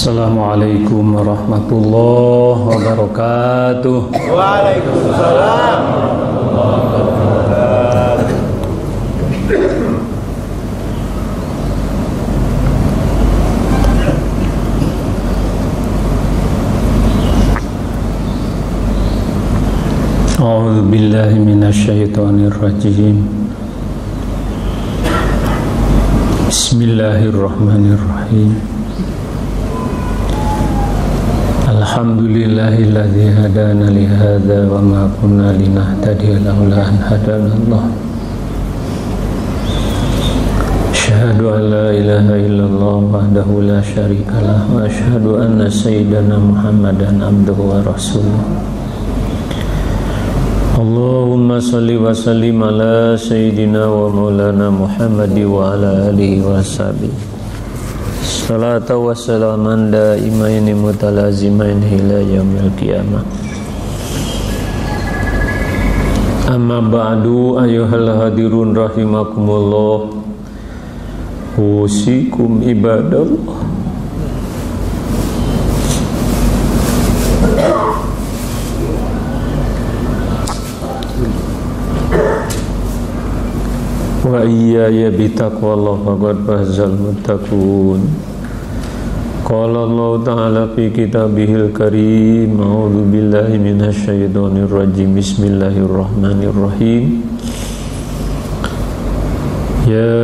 Assalamualaikum warahmatullahi wabarakatuh. Waalaikumsalam. أعوذ بالله من الشيطان الرجيم بسم الله الرحمن الرحيم الحمد لله الذي هدانا لهذا وما كنا لنهتدي لولا أن هدانا الله. أشهد أن لا إله إلا الله وحده لا شريك له وأشهد أن سيدنا محمدا عبده ورسوله. اللهم صل وسلم على سيدنا ومولانا محمد وعلى آله وصحبه. صلاة وسلاما دائمين متلازمين إلى يوم القيامة أما بعد أيها الهادرون رحمكم الله أوصيكم عباد الله wa iyaya bitaqwallah faqad fazal Qala Allah Ta'ala fi karim A'udhu billahi minasyaitonir rajim Bismillahirrahmanirrahim Ya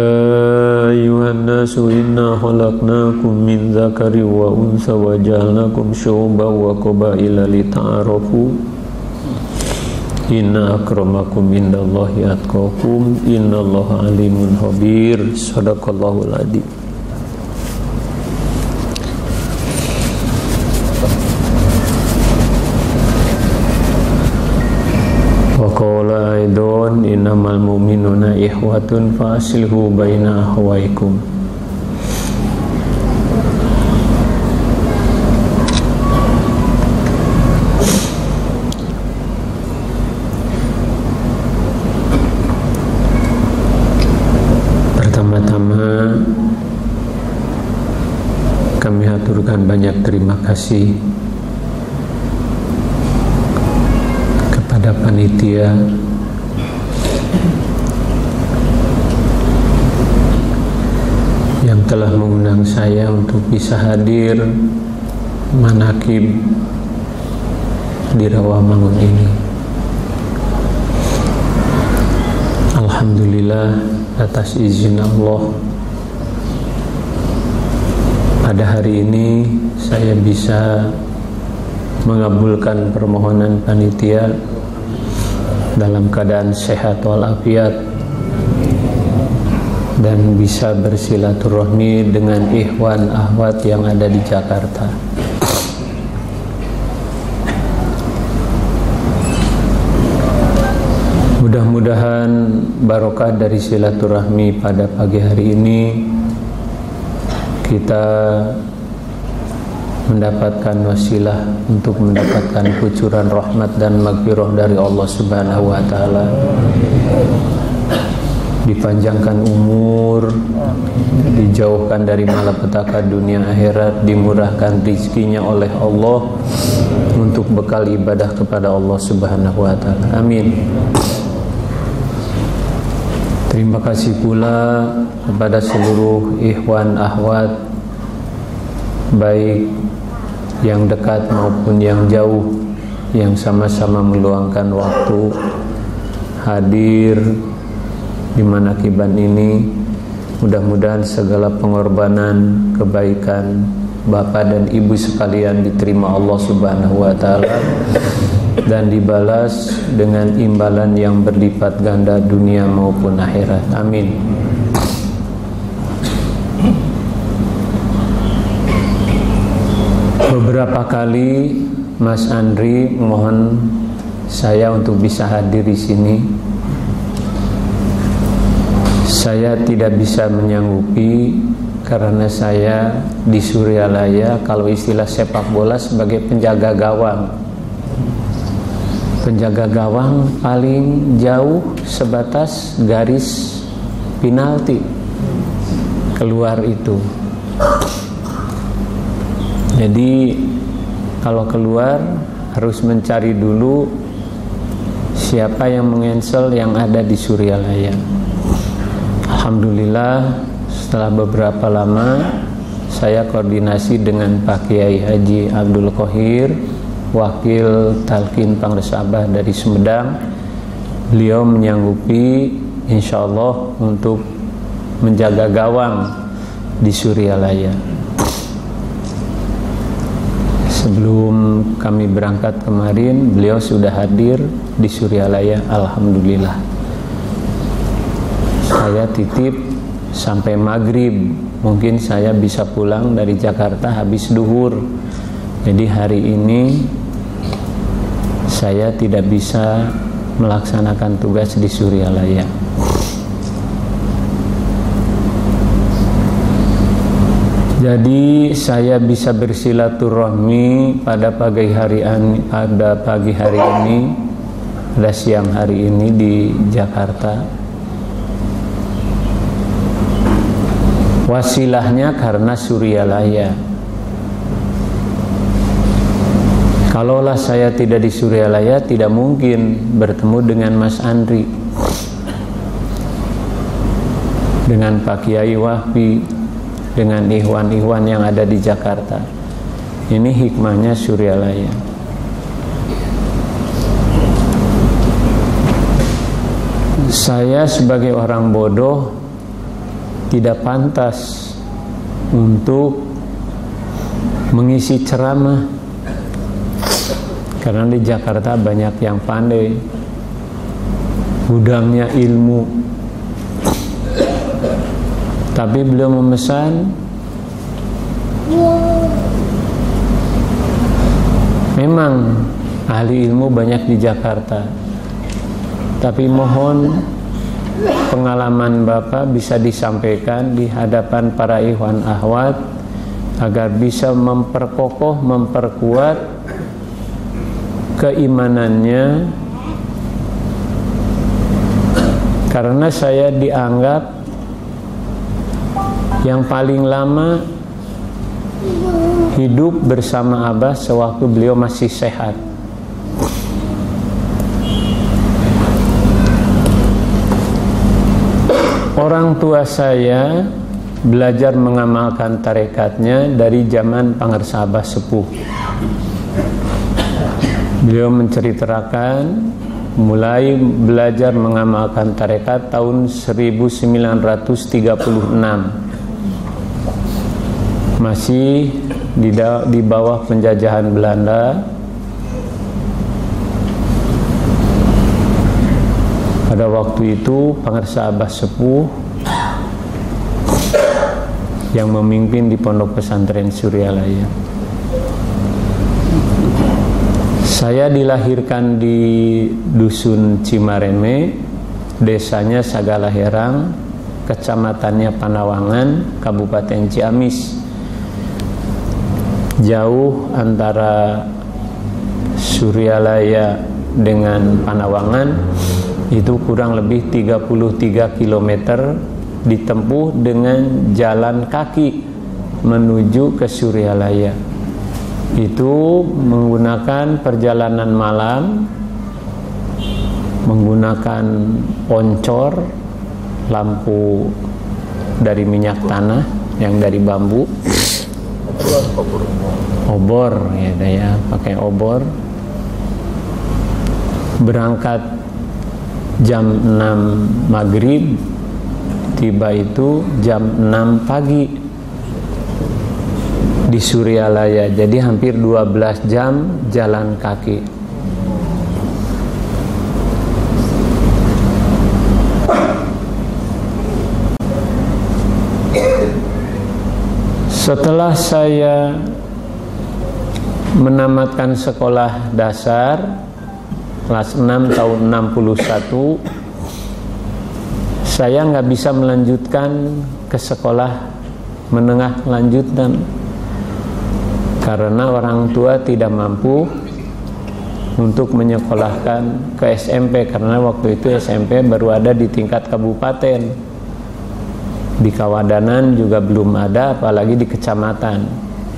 ayuhan nasu inna khalaqnakum min zakari wa unsa wa ja'alnakum syu'ban wa qabaila lita'arafu Inna akramakum indallahi atqakum Innallaha alimun khabir Sadaqallahul adim ihwatun fasilhu baina ahwaikum Pertama-tama kami haturkan banyak terima kasih kepada panitia yang mengundang saya untuk bisa hadir manakib di Rawamangun ini. Alhamdulillah atas izin Allah pada hari ini saya bisa mengabulkan permohonan panitia dalam keadaan sehat walafiat dan bisa bersilaturahmi dengan ikhwan ahwat yang ada di Jakarta. Mudah-mudahan barokah dari silaturahmi pada pagi hari ini kita mendapatkan wasilah untuk mendapatkan kucuran rahmat dan magfirah dari Allah Subhanahu wa taala. Dipanjangkan umur, dijauhkan dari malapetaka dunia akhirat, dimurahkan rizkinya oleh Allah untuk bekal ibadah kepada Allah Subhanahu wa taala. Amin. Terima kasih pula kepada seluruh ikhwan ahwat baik yang dekat maupun yang jauh yang sama-sama meluangkan waktu hadir di manakiban ini mudah-mudahan segala pengorbanan kebaikan Bapak dan Ibu sekalian diterima Allah Subhanahu wa taala dan dibalas dengan imbalan yang berlipat ganda dunia maupun akhirat. Amin. Beberapa kali Mas Andri mohon saya untuk bisa hadir di sini. Saya tidak bisa menyanggupi karena saya di Suryalaya kalau istilah sepak bola sebagai penjaga gawang. Penjaga gawang paling jauh sebatas garis penalti keluar itu. Jadi kalau keluar harus mencari dulu siapa yang mengensel yang ada di Suryalaya. Alhamdulillah setelah beberapa lama saya koordinasi dengan Pak Kiai Haji Abdul Kohir Wakil Talkin Pangresabah dari Sumedang. Beliau menyanggupi insya Allah untuk menjaga gawang di Suryalaya. Sebelum kami berangkat kemarin Beliau sudah hadir di Suryalaya Alhamdulillah Saya titip sampai maghrib. Mungkin saya bisa pulang dari Jakarta habis duhur. Jadi hari ini saya tidak bisa melaksanakan tugas di Suryalaya. Jadi saya bisa bersilaturahmi pada pagi hari ini pada pagi hari ini pada siang hari ini di Jakarta wasilahnya karena Suryalaya kalaulah saya tidak di Suryalaya tidak mungkin bertemu dengan Mas Andri. Dengan Pak Kiai Wahbi dengan Ikhwan-Ikhwan yang ada di Jakarta. Ini hikmahnya Suryalaya saya sebagai orang bodoh tidak pantas untuk mengisi ceramah. Karena di Jakarta banyak yang pandai. Gudangnya ilmu. Tapi beliau memesan. Memang ahli ilmu banyak di Jakarta. Tapi mohon pengalaman Bapak bisa disampaikan di hadapan para ikhwan ahwat agar bisa memperkokoh, memperkuat keimanannya. Karena saya dianggap yang paling lama hidup bersama Abah sewaktu beliau masih sehat Orang tua saya belajar mengamalkan tarekatnya dari zaman Pangersabah Sepuh. Beliau menceritakan mulai belajar mengamalkan tarekat tahun 1936. Masih di, di bawah penjajahan Belanda Pada waktu itu Pangersa Abah Sepuh yang memimpin di Pondok Pesantren Suryalaya. Saya dilahirkan di dusun Cimareme, desanya Sagala Herang, kecamatannya Panawangan, Kabupaten Ciamis. Jauh antara Suryalaya dengan Panawangan itu kurang lebih 33 km ditempuh dengan jalan kaki menuju ke Suryalaya. Itu menggunakan perjalanan malam menggunakan oncor lampu dari minyak tanah yang dari bambu. Obor ya ya pakai obor. Berangkat jam 6 maghrib tiba itu jam 6 pagi di Suryalaya. Jadi hampir 12 jam jalan kaki. Setelah saya menamatkan sekolah dasar kelas 6 tahun 61 saya nggak bisa melanjutkan ke sekolah menengah lanjutan karena orang tua tidak mampu untuk menyekolahkan ke SMP karena waktu itu SMP baru ada di tingkat kabupaten. Di Kawadanan juga belum ada apalagi di kecamatan.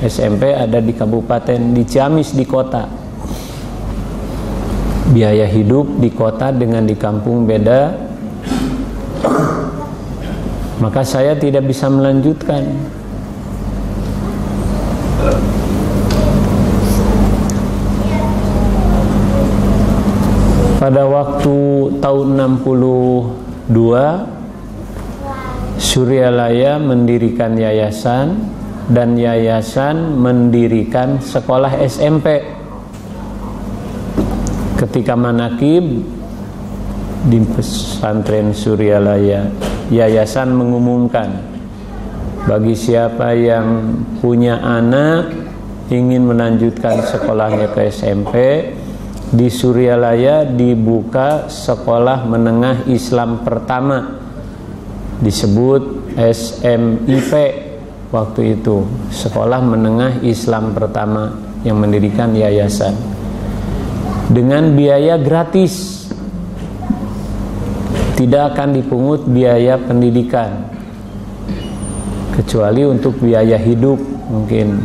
SMP ada di kabupaten di Ciamis di kota biaya hidup di kota dengan di kampung beda. Maka saya tidak bisa melanjutkan. Pada waktu tahun 62 Suryalaya mendirikan yayasan dan yayasan mendirikan sekolah SMP ketika manakib di pesantren Suryalaya yayasan mengumumkan bagi siapa yang punya anak ingin melanjutkan sekolahnya ke SMP di Suryalaya dibuka sekolah menengah Islam pertama disebut SMIP waktu itu sekolah menengah Islam pertama yang mendirikan yayasan dengan biaya gratis. Tidak akan dipungut biaya pendidikan. Kecuali untuk biaya hidup mungkin.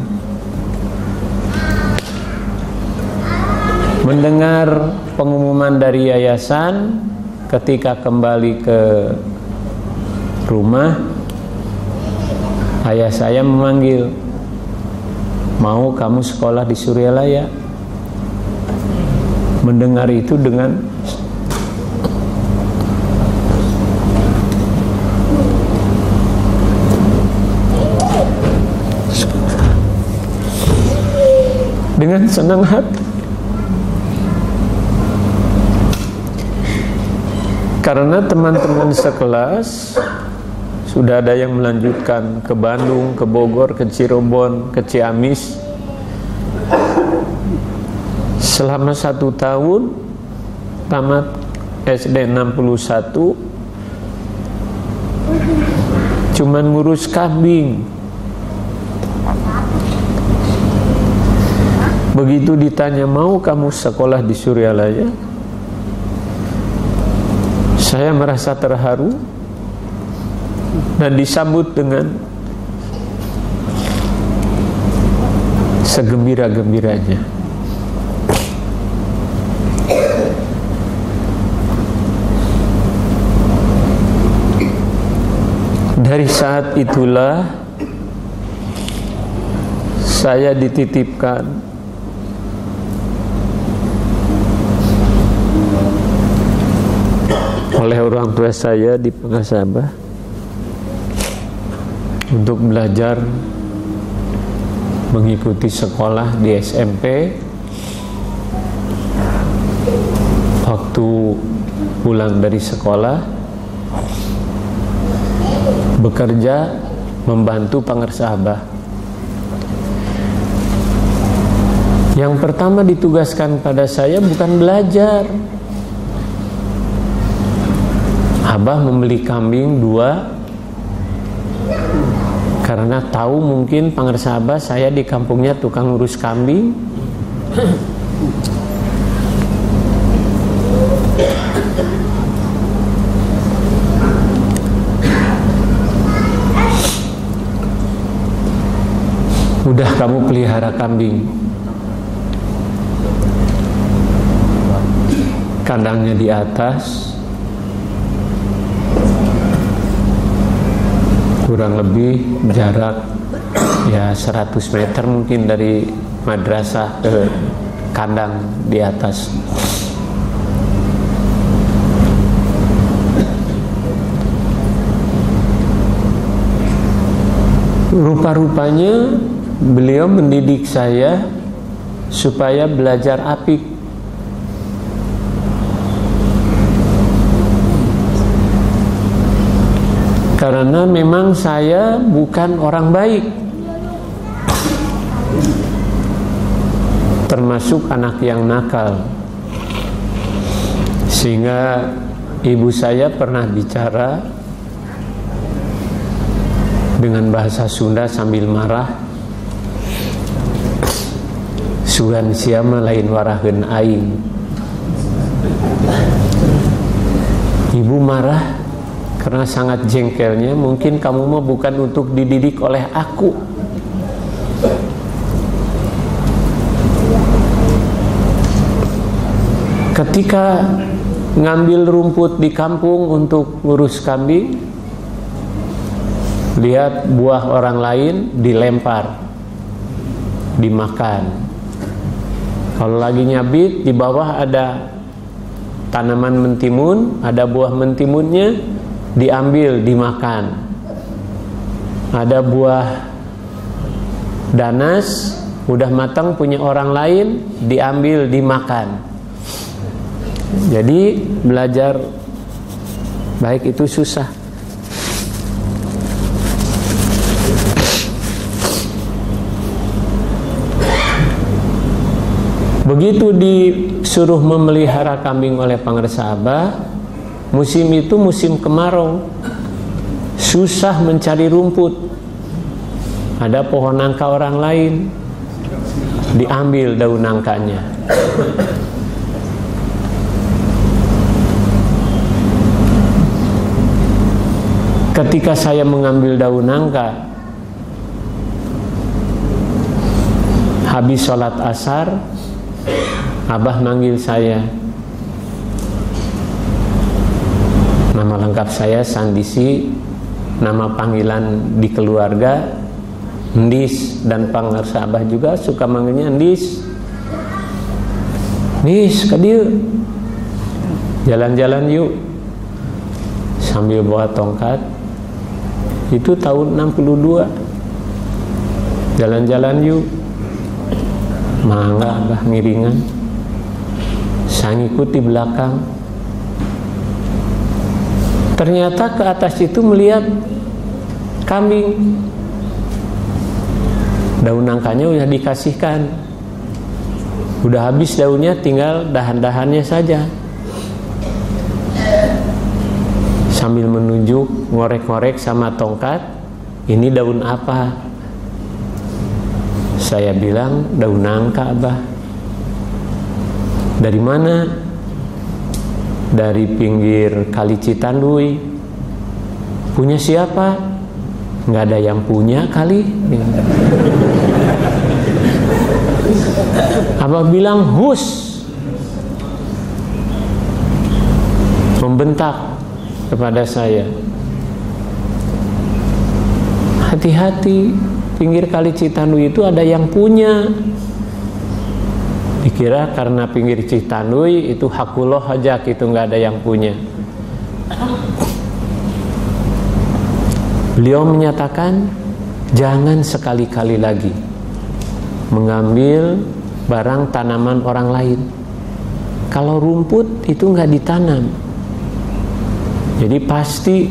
Mendengar pengumuman dari yayasan ketika kembali ke rumah ayah saya memanggil mau kamu sekolah di Suryalaya mendengar itu dengan dengan senang hati karena teman-teman sekelas sudah ada yang melanjutkan ke Bandung, ke Bogor, ke Cirebon, ke Ciamis. Selama satu tahun tamat SD 61 cuman ngurus kambing. Begitu ditanya mau kamu sekolah di Suryalaya? Saya merasa terharu dan disambut dengan segembira-gembiranya. Dari saat itulah saya dititipkan. Oleh orang tua saya di Pengasabah untuk belajar mengikuti sekolah di SMP waktu pulang dari sekolah bekerja membantu pengersabah yang pertama ditugaskan pada saya bukan belajar. Abah membeli kambing dua karena tahu mungkin pangersabah saya di kampungnya tukang urus kambing udah kamu pelihara kambing. Kandangnya di atas. Kurang lebih jarak ya 100 meter mungkin dari madrasah ke kandang di atas. Rupa-rupanya beliau mendidik saya supaya belajar apik. Karena memang saya bukan orang baik. Termasuk anak yang nakal. Sehingga ibu saya pernah bicara dengan bahasa Sunda sambil marah Sugan siapa lain warahin aing. Ibu marah karena sangat jengkelnya. Mungkin kamu mah bukan untuk dididik oleh aku. Ketika ngambil rumput di kampung untuk ngurus kambing lihat buah orang lain dilempar dimakan kalau lagi nyabit di bawah ada tanaman mentimun ada buah mentimunnya diambil dimakan. Ada buah danas udah matang punya orang lain diambil dimakan. Jadi belajar baik itu susah Begitu disuruh memelihara kambing oleh Pangersa Abah, musim itu musim kemarau. Susah mencari rumput. Ada pohon nangka orang lain, diambil daun nangkanya. Ketika saya mengambil daun nangka, habis sholat asar, Abah manggil saya. Nama lengkap saya Sandisi. Nama panggilan di keluarga Ndis dan pangersa Abah juga suka manggilnya Ndis. Ndis ke dia. Jalan-jalan yuk. Sambil bawa tongkat. Itu tahun 62 Jalan-jalan yuk. Mangga Abah ngiringan saya ngikut di belakang. Ternyata ke atas itu melihat kambing. Daun nangkanya udah dikasihkan. Udah habis daunnya tinggal dahan-dahannya saja. Sambil menunjuk ngorek-ngorek sama tongkat ini daun apa? Saya bilang daun nangka abah dari mana? Dari pinggir kali Citandui. Punya siapa? Nggak ada yang punya kali. Apa bilang hus? Membentak kepada saya. Hati-hati, pinggir kali Citandui itu ada yang punya dikira karena pinggir Citanui itu hakuloh aja gitu nggak ada yang punya. Beliau menyatakan jangan sekali-kali lagi mengambil barang tanaman orang lain. Kalau rumput itu nggak ditanam. Jadi pasti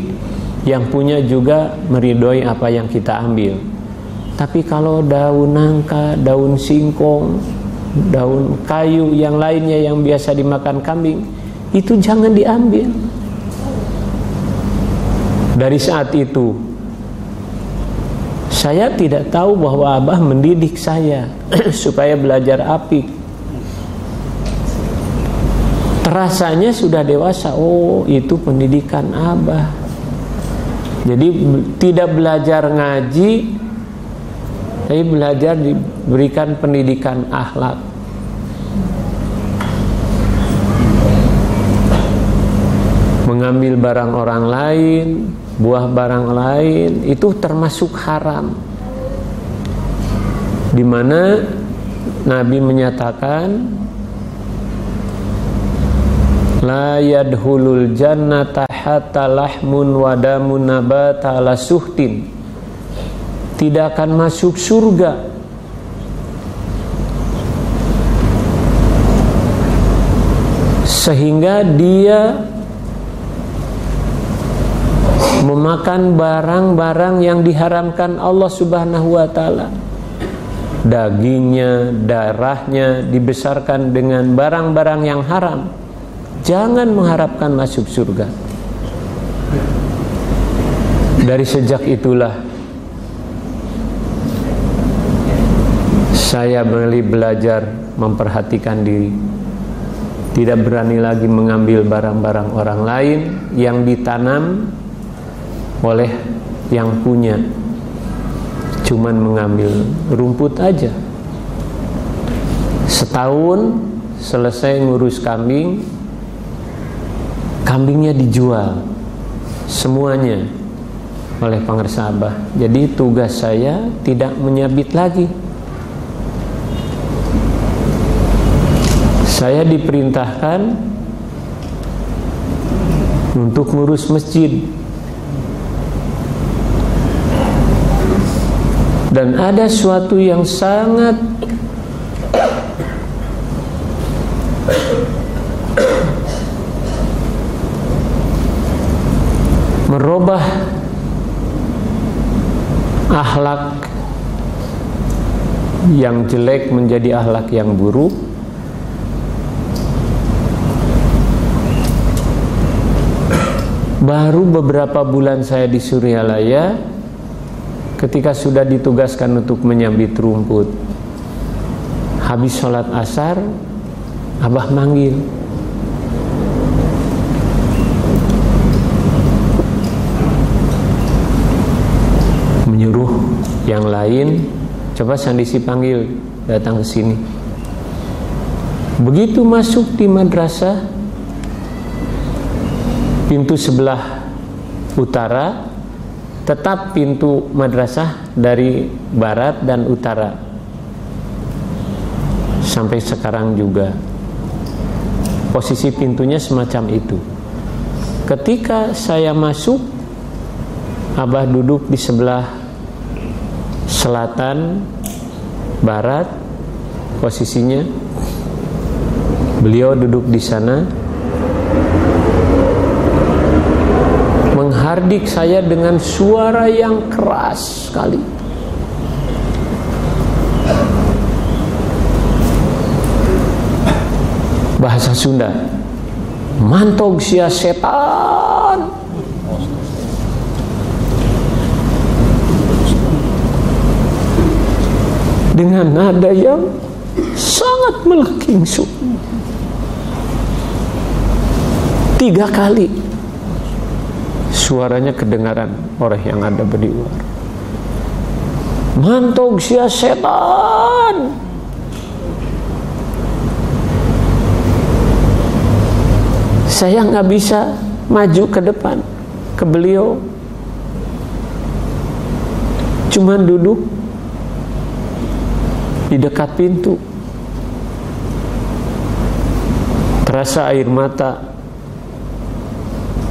yang punya juga meridoi apa yang kita ambil. Tapi kalau daun nangka daun singkong daun kayu yang lainnya yang biasa dimakan kambing itu jangan diambil. Dari saat itu saya tidak tahu bahwa Abah mendidik saya supaya belajar api. Terasanya sudah dewasa oh itu pendidikan Abah. Jadi tidak belajar ngaji tapi belajar diberikan pendidikan akhlak. Mengambil barang orang lain buah barang lain itu termasuk haram. Di mana Nabi menyatakan la yadhulul jannata hatta lahmun wadamun nabata la suhtin tidak akan masuk surga sehingga dia memakan barang-barang yang diharamkan Allah Subhanahu wa taala. Dagingnya, darahnya dibesarkan dengan barang-barang yang haram. Jangan mengharapkan masuk surga. Dari sejak itulah saya beli belajar memperhatikan diri. Tidak berani lagi mengambil barang-barang orang lain yang ditanam oleh yang punya. Cuman mengambil rumput aja. Setahun selesai ngurus kambing kambingnya dijual semuanya oleh pengersa Abah jadi tugas saya tidak menyabit lagi saya diperintahkan untuk ngurus masjid. Dan ada suatu yang sangat merubah akhlak yang jelek menjadi akhlak yang buruk baru beberapa bulan saya di Suryalaya ketika sudah ditugaskan untuk menyambit rumput habis sholat asar Abah manggil. Menyuruh yang lain coba Sandisi panggil datang ke sini. Begitu masuk di madrasah pintu sebelah utara tetap pintu madrasah dari barat dan utara. Sampai sekarang juga. Posisi pintunya semacam itu. Ketika saya masuk Abah duduk di sebelah selatan barat posisinya. Beliau duduk di sana menghardik saya dengan suara yang keras sekali. Bahasa Sunda mantog sia setan. Dengan nada yang sangat melekingsu. Tiga kali suaranya kedengaran oleh yang ada di luar. Mantog sia setan. Saya nggak bisa maju ke depan ke beliau. Cuman duduk di dekat pintu. Terasa air mata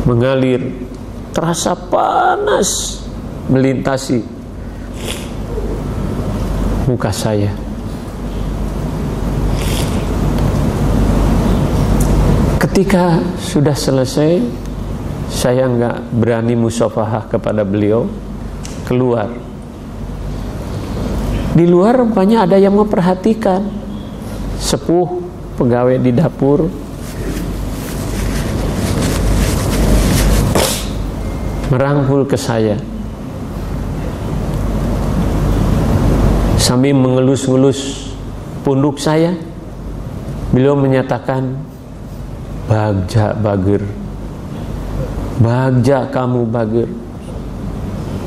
mengalir terasa panas melintasi muka saya. Ketika sudah selesai saya nggak berani musafahah kepada beliau. Keluar. Di luar rupanya ada yang memperhatikan. Sepuh pegawai di dapur merangkul ke saya. Sambil mengelus-ngelus punduk saya beliau menyatakan bagja bager bagja kamu bager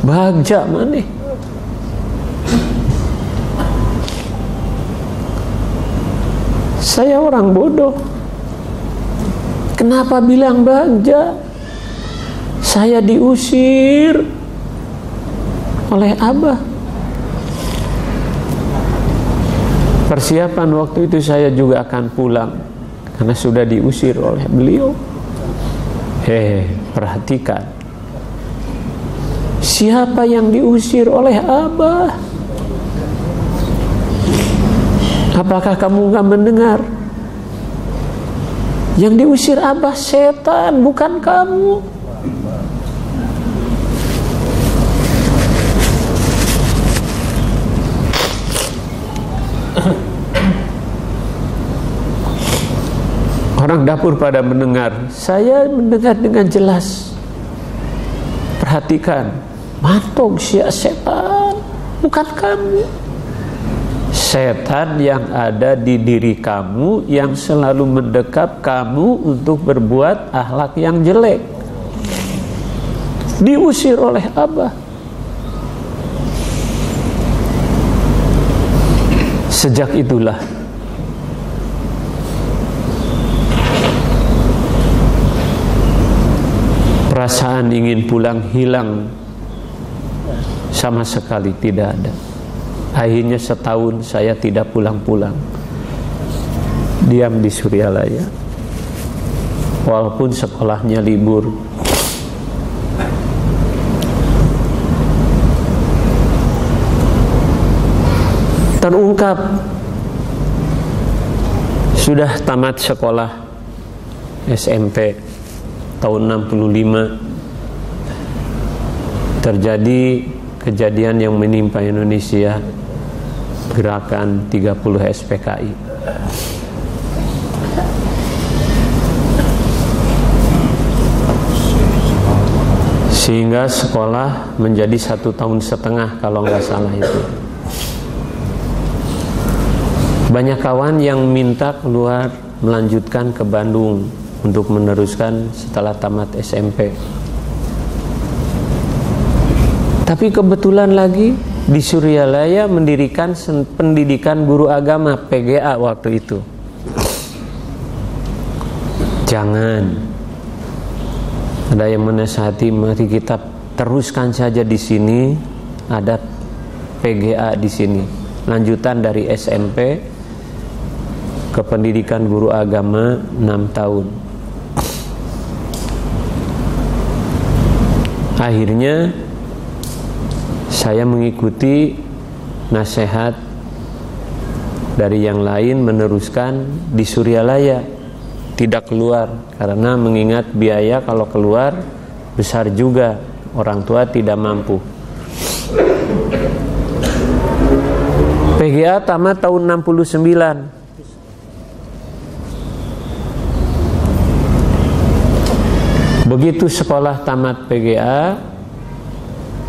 bagja mana? Saya orang bodoh. Kenapa bilang bagja saya diusir oleh abah. Persiapan waktu itu saya juga akan pulang karena sudah diusir oleh beliau. Hehe perhatikan. Siapa yang diusir oleh abah? Apakah kamu nggak mendengar? Yang diusir abah setan bukan kamu orang dapur pada mendengar saya mendengar dengan jelas. Perhatikan mantong sia setan bukan kamu. Setan yang ada di diri kamu yang selalu mendekap kamu untuk berbuat akhlak yang jelek. Diusir oleh Abah. Sejak itulah ingin pulang hilang. Sama sekali tidak ada. Akhirnya setahun saya tidak pulang-pulang. Diam di Suryalaya walaupun sekolahnya libur. Terungkap. Sudah tamat sekolah SMP tahun 65 terjadi kejadian yang menimpa Indonesia gerakan 30 SPKI sehingga sekolah menjadi satu tahun setengah kalau nggak salah itu. Banyak kawan yang minta keluar melanjutkan ke Bandung untuk meneruskan setelah tamat SMP tapi kebetulan lagi di Suryalaya mendirikan pendidikan guru agama PGA waktu itu. Jangan. Ada yang menasihati mari kita teruskan saja di sini. Ada PGA di sini. Lanjutan dari SMP ke pendidikan guru agama 6 tahun. Akhirnya saya mengikuti nasihat dari yang lain meneruskan di Suryalaya tidak keluar karena mengingat biaya kalau keluar besar juga orang tua tidak mampu. PGA tamat tahun 69 Begitu sekolah tamat PGA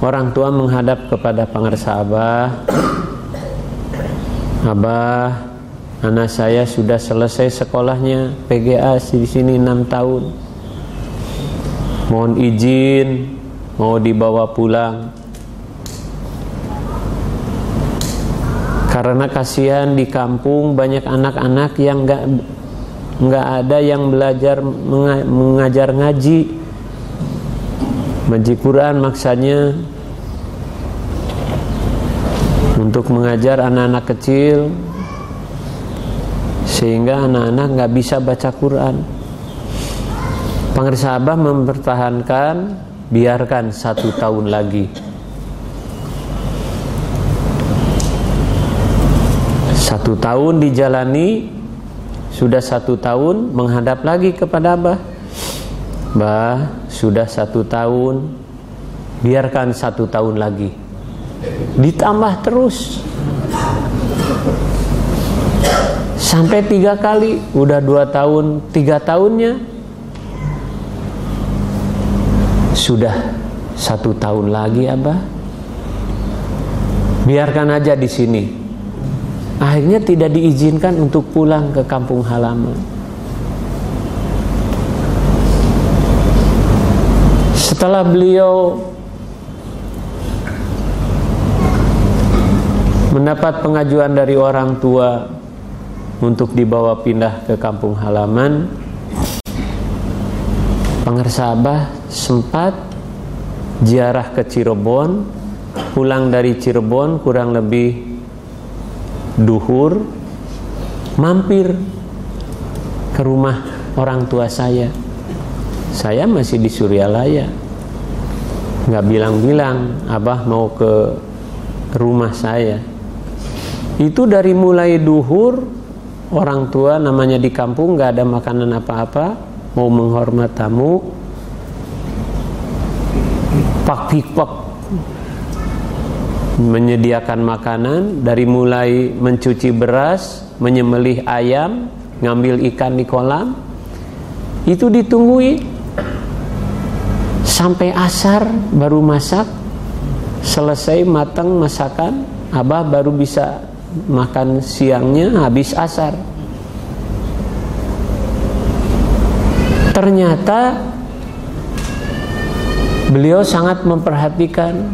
Orang tua menghadap kepada pengersa Abah Abah Anak saya sudah selesai sekolahnya PGA di sini 6 tahun. Mohon izin mau dibawa pulang. Karena kasihan di kampung banyak anak-anak yang nggak nggak ada yang belajar mengajar ngaji. Quran maksanya untuk mengajar anak-anak kecil sehingga anak-anak nggak bisa baca Quran. Pangeran Abah mempertahankan biarkan satu tahun lagi. Satu tahun dijalani sudah satu tahun menghadap lagi kepada Abah. Bah, sudah satu tahun biarkan satu tahun lagi. Ditambah terus. Sampai tiga kali. Udah dua tahun. Tiga tahunnya. Sudah satu tahun lagi abah. Biarkan aja di sini. Akhirnya tidak diizinkan untuk pulang ke kampung halaman. Setelah beliau mendapat pengajuan dari orang tua untuk dibawa pindah ke kampung halaman. Pangersabah sempat ziarah ke Cirebon. Pulang dari Cirebon kurang lebih duhur mampir ke rumah orang tua saya. Saya masih di Suryalaya. Nggak bilang-bilang abah mau ke rumah saya itu dari mulai duhur orang tua namanya di kampung nggak ada makanan apa-apa mau menghormat tamu. Pak pikpok menyediakan makanan dari mulai mencuci beras menyembelih ayam ngambil ikan di kolam. Itu ditunggui sampai asar baru masak selesai matang masakan abah baru bisa makan siangnya habis asar. Ternyata beliau sangat memperhatikan.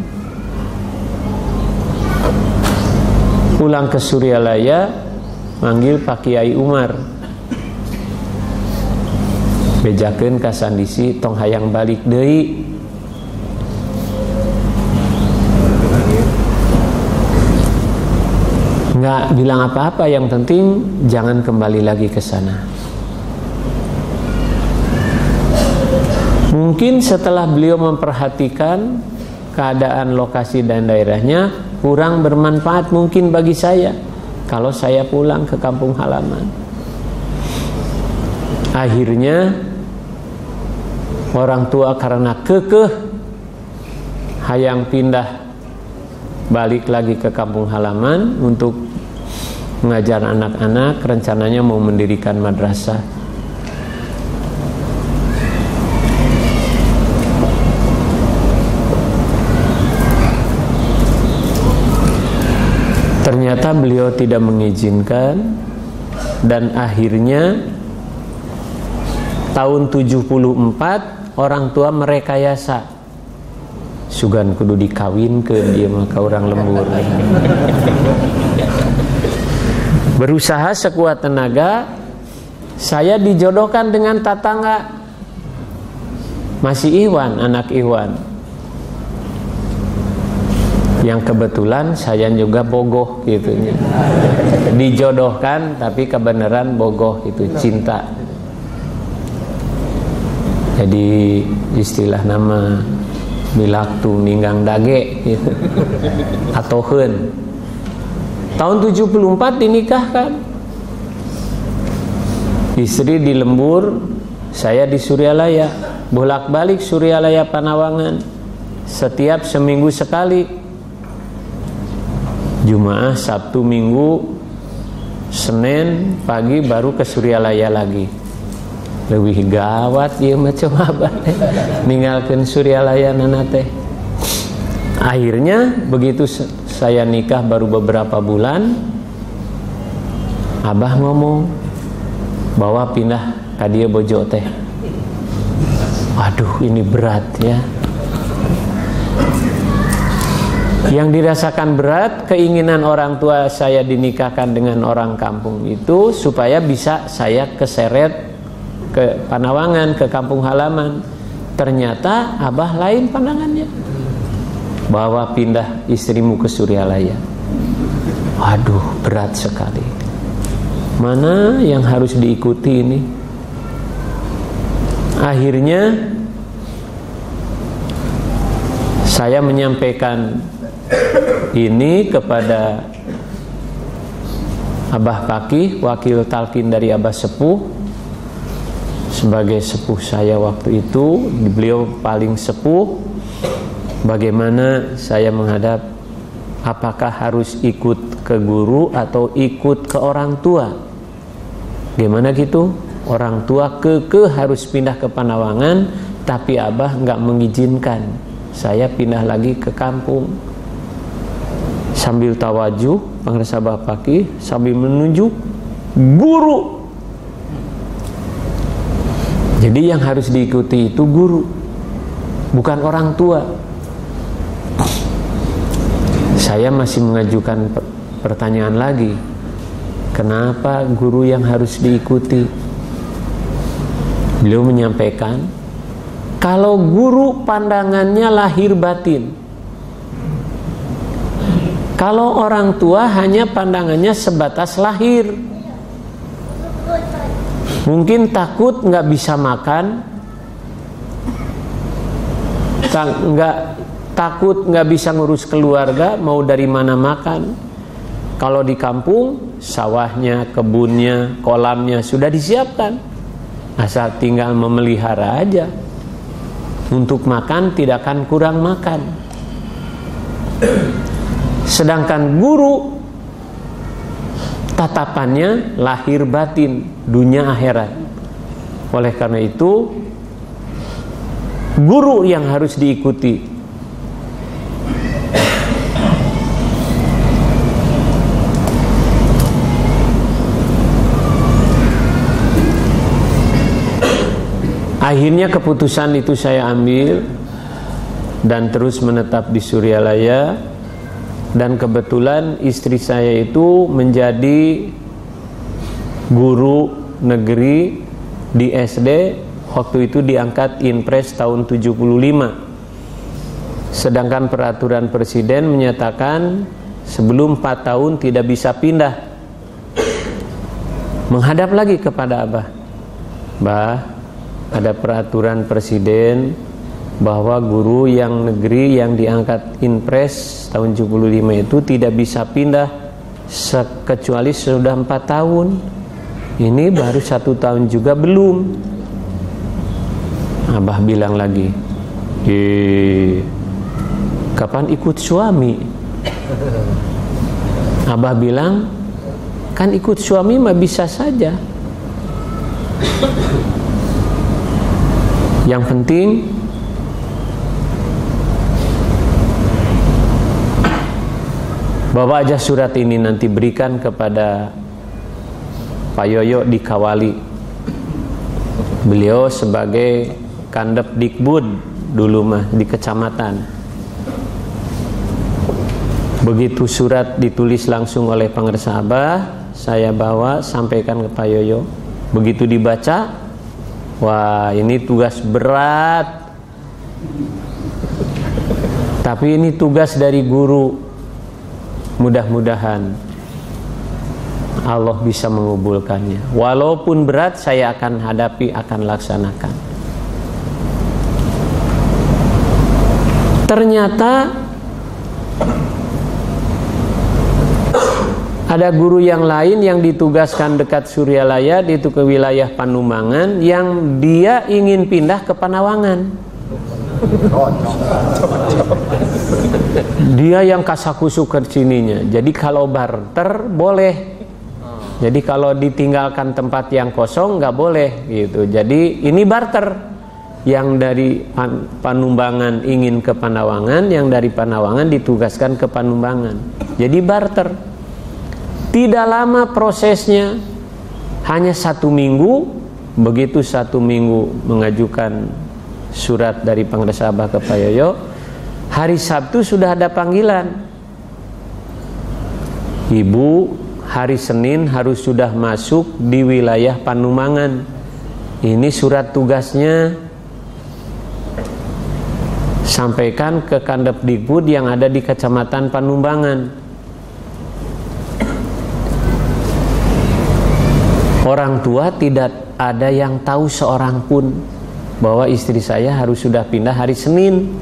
Pulang ke Suryalaya manggil Pak Kiai Umar. Bejakeun kasandisi tong hayang balik deui nggak bilang apa-apa yang penting jangan kembali lagi ke sana. Mungkin setelah beliau memperhatikan keadaan lokasi dan daerahnya kurang bermanfaat mungkin bagi saya kalau saya pulang ke kampung halaman. Akhirnya orang tua karena kekeh hayang pindah balik lagi ke kampung halaman untuk mengajar anak-anak rencananya mau mendirikan madrasah. Ternyata beliau tidak mengizinkan dan akhirnya tahun 74 orang tua merekayasa. Sugan kudu dikawin ke dia maka orang lembur berusaha sekuat tenaga saya dijodohkan dengan tatangga masih Iwan anak Iwan. Yang kebetulan saya juga bogoh gitu. Dijodohkan tapi kebenaran bogoh itu cinta. Jadi istilah nama bilaktu ninggang dage gitu. atau hen tahun 74 dinikahkan. Istri di lembur saya di Suryalaya. Bolak-balik Suryalaya Panawangan. Setiap seminggu sekali. Jumaah Sabtu Minggu Senin pagi baru ke Suryalaya lagi. Lebih gawat ya macam apa ninggalkan Suryalaya nanate akhirnya begitu saya nikah baru beberapa bulan abah ngomong bahwa pindah ke dia bojo teh aduh ini berat ya yang dirasakan berat keinginan orang tua saya dinikahkan dengan orang kampung itu supaya bisa saya keseret ke Panawangan, ke kampung halaman. Ternyata abah lain pandangannya. Bahwa pindah istrimu ke Suryalaya. Waduh, berat sekali. Mana yang harus diikuti ini? Akhirnya saya menyampaikan ini kepada Abah Paki, wakil talkin dari Abah Sepuh sebagai sepuh saya waktu itu beliau paling sepuh bagaimana saya menghadap? Apakah harus ikut ke guru atau ikut ke orang tua? Gimana gitu? Orang tua ke ke harus pindah ke Panawangan tapi abah nggak mengizinkan. Saya pindah lagi ke kampung. Sambil tawajuh pengresa bapaki sambil menunjuk guru. Jadi yang harus diikuti itu guru, bukan orang tua. Saya masih mengajukan pertanyaan lagi. Kenapa guru yang harus diikuti? Beliau menyampaikan, kalau guru pandangannya lahir batin. Kalau orang tua hanya pandangannya sebatas lahir. Mungkin takut nggak bisa makan, nggak takut nggak bisa ngurus keluarga, mau dari mana makan. Kalau di kampung, sawahnya, kebunnya, kolamnya sudah disiapkan. Asal tinggal memelihara aja. Untuk makan tidak akan kurang makan. Sedangkan guru tatapannya lahir batin dunia akhirat oleh karena itu guru yang harus diikuti akhirnya keputusan itu saya ambil dan terus menetap di Suryalaya. Dan kebetulan istri saya itu menjadi guru negeri di SD waktu itu diangkat Inpres tahun 75 sedangkan peraturan presiden menyatakan sebelum 4 tahun tidak bisa pindah. Menghadap lagi kepada Abah. Bah ada peraturan presiden bahwa guru yang negeri yang diangkat impres tahun 75 itu tidak bisa pindah kecuali sudah 4 tahun. Ini baru satu tahun juga belum. Abah bilang lagi kapan ikut suami? Abah bilang kan ikut suami mah bisa saja yang penting bawa aja surat ini nanti berikan kepada Pak Yoyo di Kawali beliau sebagai kandep dikbud dulu mah di kecamatan Begitu surat ditulis langsung oleh pengersa Abah, saya bawa sampaikan ke Pak Yoyo. Begitu dibaca, wah ini tugas berat. Tapi ini tugas dari guru. Mudah-mudahan Allah bisa mengubulkannya. Walaupun berat saya akan hadapi, akan laksanakan. Ternyata Ada guru yang lain yang ditugaskan dekat Suryalaya itu ke wilayah Panumbangan yang dia ingin pindah ke Panawangan. Dia yang kasakusu ke sininya. Jadi kalau barter boleh. Jadi kalau ditinggalkan tempat yang kosong nggak boleh gitu. Jadi ini barter. Yang dari Panumbangan ingin ke Panawangan, yang dari Panawangan ditugaskan ke Panumbangan. Jadi barter. Tidak lama prosesnya, hanya satu minggu. Begitu satu minggu mengajukan surat dari Pengresa Abah ke Pak Yoyo, hari Sabtu sudah ada panggilan. Ibu hari Senin harus sudah masuk di wilayah Panumangan. Ini surat tugasnya sampaikan ke Kandep Dikbud yang ada di Kecamatan Panumbangan. Orang tua tidak ada yang tahu seorang pun bahwa istri saya harus sudah pindah hari Senin.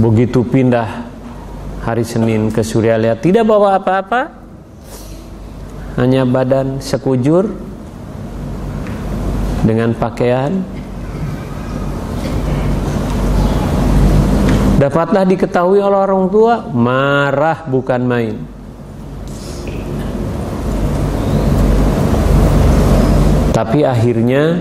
Begitu pindah hari Senin ke Suryalaya tidak bawa apa-apa. Hanya badan sekujur dengan pakaian. Dapatlah diketahui oleh orang tua, marah bukan main. Tapi akhirnya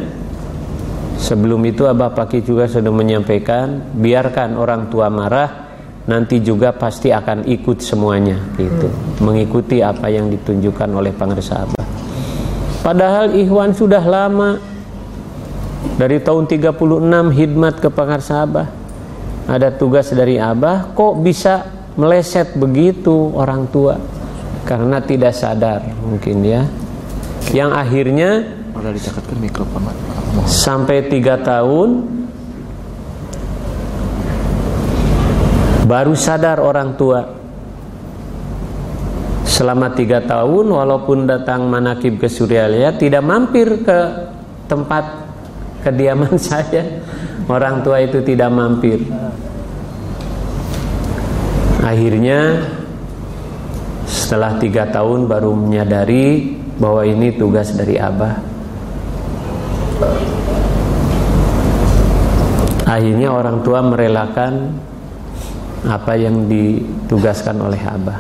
sebelum itu Abah Paki juga sudah menyampaikan biarkan orang tua marah nanti juga pasti akan ikut semuanya gitu hmm. mengikuti apa yang ditunjukkan oleh pangresa Abah. Padahal Ikhwan sudah lama dari tahun 36 hidmat ke pangresa Abah. Ada tugas dari Abah kok bisa meleset begitu orang tua karena tidak sadar mungkin ya. Yang akhirnya mikrofon sampai tiga tahun baru sadar orang tua. Selama tiga tahun walaupun datang manakib ke Suryalaya tidak mampir ke tempat kediaman saya. Orang tua itu tidak mampir. Akhirnya setelah tiga tahun baru menyadari bahwa ini tugas dari abah Akhirnya orang tua merelakan apa yang ditugaskan oleh abah.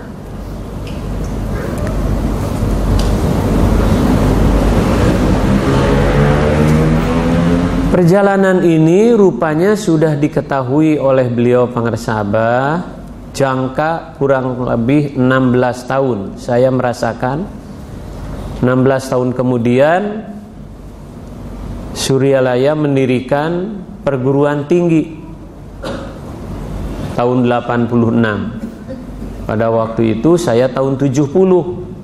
Perjalanan ini rupanya sudah diketahui oleh beliau Pangersa Abah jangka kurang lebih 16 tahun. Saya merasakan 16 tahun kemudian Suryalaya mendirikan perguruan tinggi tahun 86 pada waktu itu saya tahun 70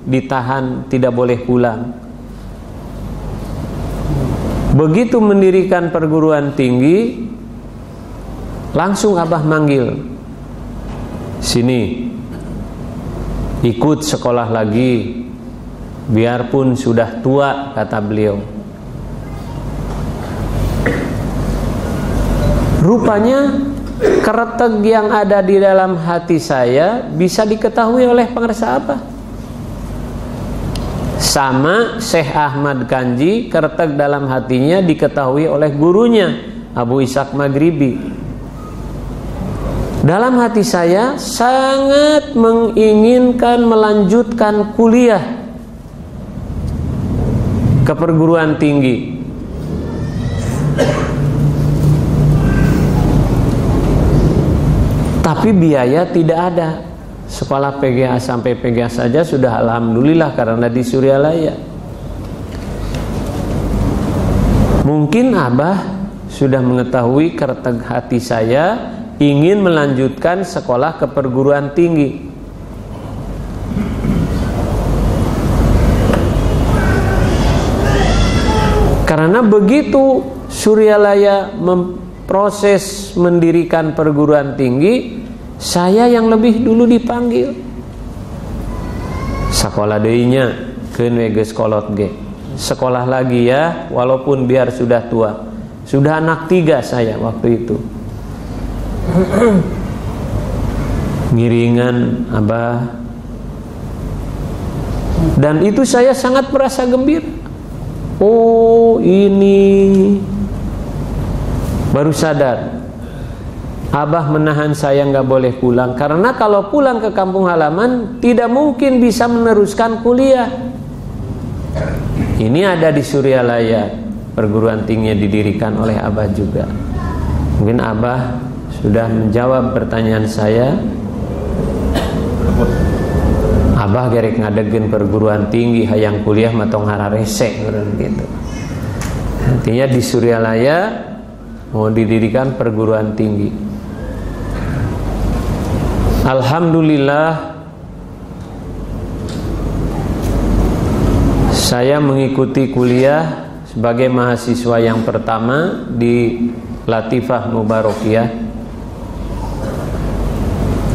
ditahan tidak boleh pulang. Begitu mendirikan perguruan tinggi langsung abah manggil sini ikut sekolah lagi biarpun sudah tua kata beliau rupanya kereteg yang ada di dalam hati saya bisa diketahui oleh pengersa apa sama Syekh Ahmad Kanji kereteg dalam hatinya diketahui oleh gurunya Abu Ishak Maghribi dalam hati saya sangat menginginkan melanjutkan kuliah ke perguruan tinggi. Tapi biaya tidak ada. Sekolah PGA sampai PGA saja sudah alhamdulillah karena di Suryalaya. Mungkin Abah sudah mengetahui kerteg hati saya ingin melanjutkan sekolah ke perguruan tinggi. Karena begitu Suryalaya memproses mendirikan perguruan tinggi, saya yang lebih dulu dipanggil. Sekolah deinya ke weges kolot ge. Sekolah lagi ya, walaupun biar sudah tua. Sudah anak tiga saya waktu itu ngiringan abah dan itu saya sangat merasa gembira oh ini baru sadar abah menahan saya nggak boleh pulang. Karena kalau pulang ke kampung halaman tidak mungkin bisa meneruskan kuliah. Ini ada di Suryalaya perguruan tinggi didirikan oleh abah juga. Mungkin abah sudah menjawab pertanyaan saya. Abah gerek ngadegin perguruan tinggi hayang kuliah matong hararese gitu. Artinya di Suryalaya mau didirikan perguruan tinggi. Alhamdulillah saya mengikuti kuliah sebagai mahasiswa yang pertama di Latifah Mubarakiyah.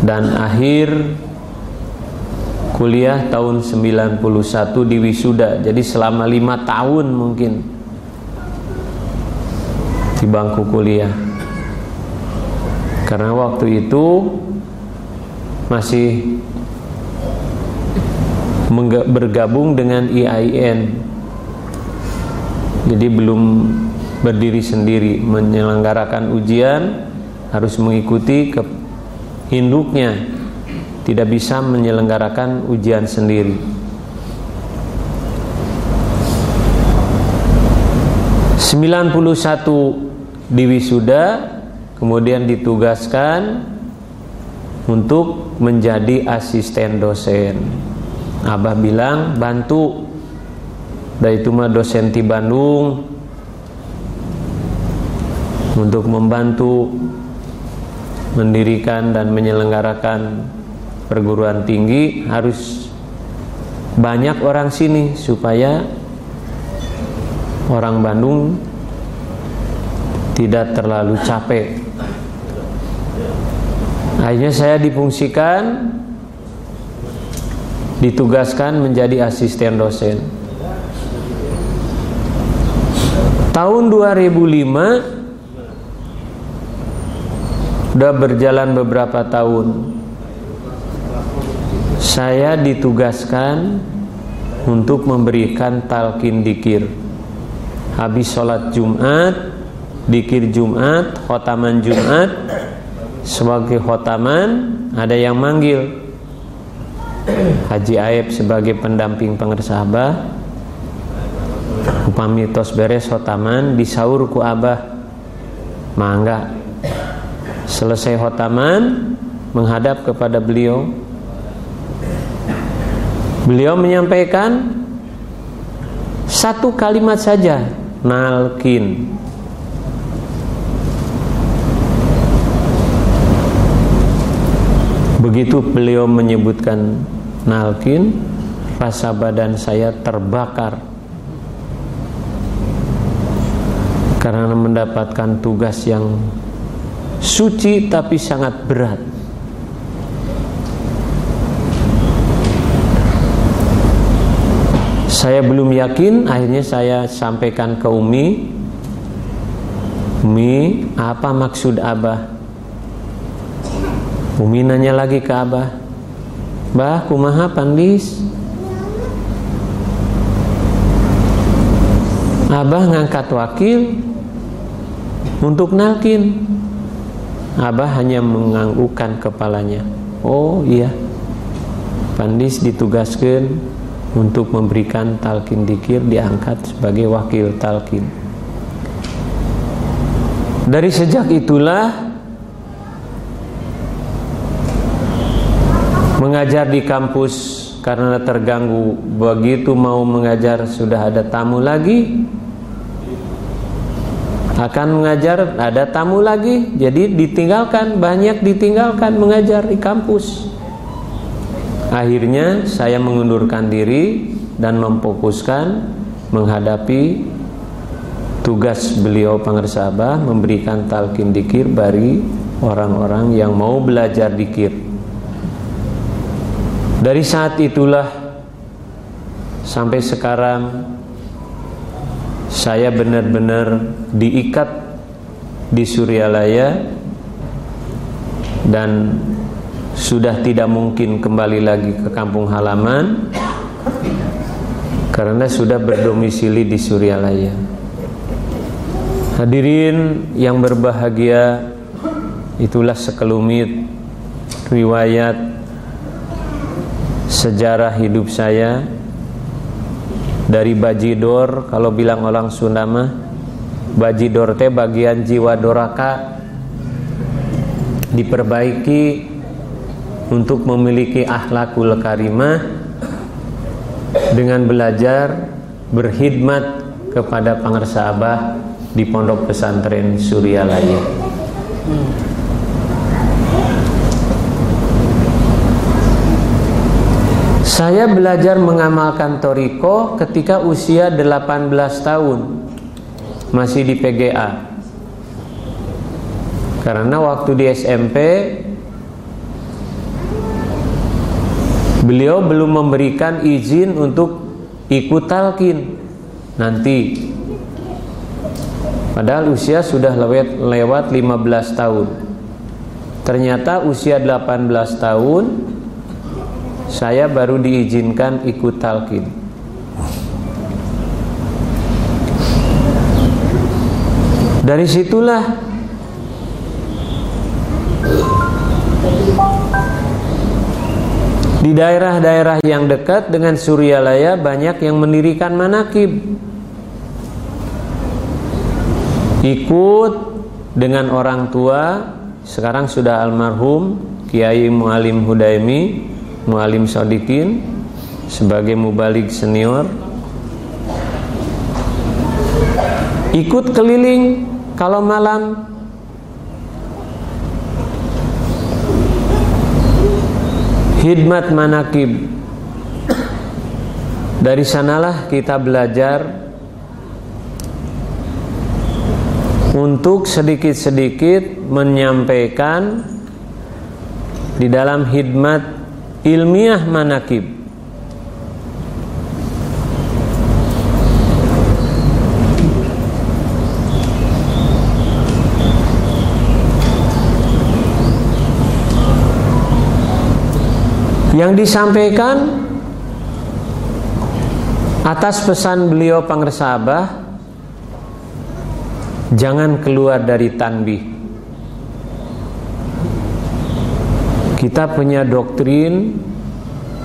Dan akhir kuliah tahun 91 di wisuda. Jadi selama lima tahun mungkin di bangku kuliah. Karena waktu itu masih bergabung dengan IAIN jadi belum berdiri sendiri menyelenggarakan ujian harus mengikuti ke induknya tidak bisa menyelenggarakan ujian sendiri. Sembilan puluh satu di wisuda kemudian ditugaskan untuk menjadi asisten dosen. Abah bilang bantu dari itu mah dosen di Bandung untuk membantu mendirikan dan menyelenggarakan perguruan tinggi harus banyak orang sini supaya orang Bandung tidak terlalu capek. Akhirnya saya difungsikan ditugaskan menjadi asisten dosen. Tahun 2005 Sudah berjalan beberapa tahun Saya ditugaskan Untuk memberikan talqin dikir Habis sholat Jumat Dikir Jumat Khotaman Jumat Sebagai khotaman Ada yang manggil Haji Aib sebagai pendamping pengersabah Upami tos beres khotaman Disaur ku abah Mangga Selesai khotaman menghadap kepada beliau. Beliau menyampaikan satu kalimat saja, nalkin. Begitu beliau menyebutkan nalkin, rasa badan saya terbakar karena mendapatkan tugas yang suci tapi sangat berat. Saya belum yakin, akhirnya saya sampaikan ke Umi. Umi, apa maksud Abah? Umi nanya lagi ke Abah. Bah kumaha pandis? Abah ngangkat wakil untuk nalkin. Abah hanya menganggukkan kepalanya. Oh iya. Pandis ditugaskan untuk memberikan talkin dikir diangkat sebagai wakil talkin. Dari sejak itulah mengajar di kampus karena terganggu. Begitu mau mengajar sudah ada tamu lagi. Akan mengajar ada tamu lagi. Jadi ditinggalkan banyak ditinggalkan mengajar di kampus. Akhirnya saya mengundurkan diri dan memfokuskan menghadapi tugas beliau Pangersabah memberikan talkin dikir bagi orang-orang yang mau belajar dikir dari saat itulah sampai sekarang saya benar-benar diikat di Suryalaya dan sudah tidak mungkin kembali lagi ke kampung halaman karena sudah berdomisili di Suryalaya. Hadirin yang berbahagia, itulah sekelumit riwayat sejarah hidup saya dari bajidor kalau bilang orang Sunda mah bajidor teh bagian jiwa doraka diperbaiki untuk memiliki akhlakul karimah dengan belajar berkhidmat kepada pangersa abah di pondok pesantren Suryalaya. Saya belajar mengamalkan toriko ketika usia 18 tahun. Masih di PGA Karena waktu di SMP Beliau belum memberikan izin untuk ikut talkin Nanti. Padahal usia sudah lewat, lewat 15 tahun. Ternyata usia 18 tahun saya baru diizinkan ikut talqin. Dari situlah di daerah-daerah yang dekat dengan Suryalaya banyak yang mendirikan manakib. Ikut dengan orang tua, sekarang sudah almarhum Kiai Mualim Hudaimi Mualim Sodikin sebagai mubalik senior. Ikut keliling kalau malam. Hidmat manakib. Dari sanalah kita belajar untuk sedikit-sedikit menyampaikan di dalam hidmat ilmiah manakib. Yang disampaikan atas pesan beliau Pangresabah jangan keluar dari tanbih kita punya doktrin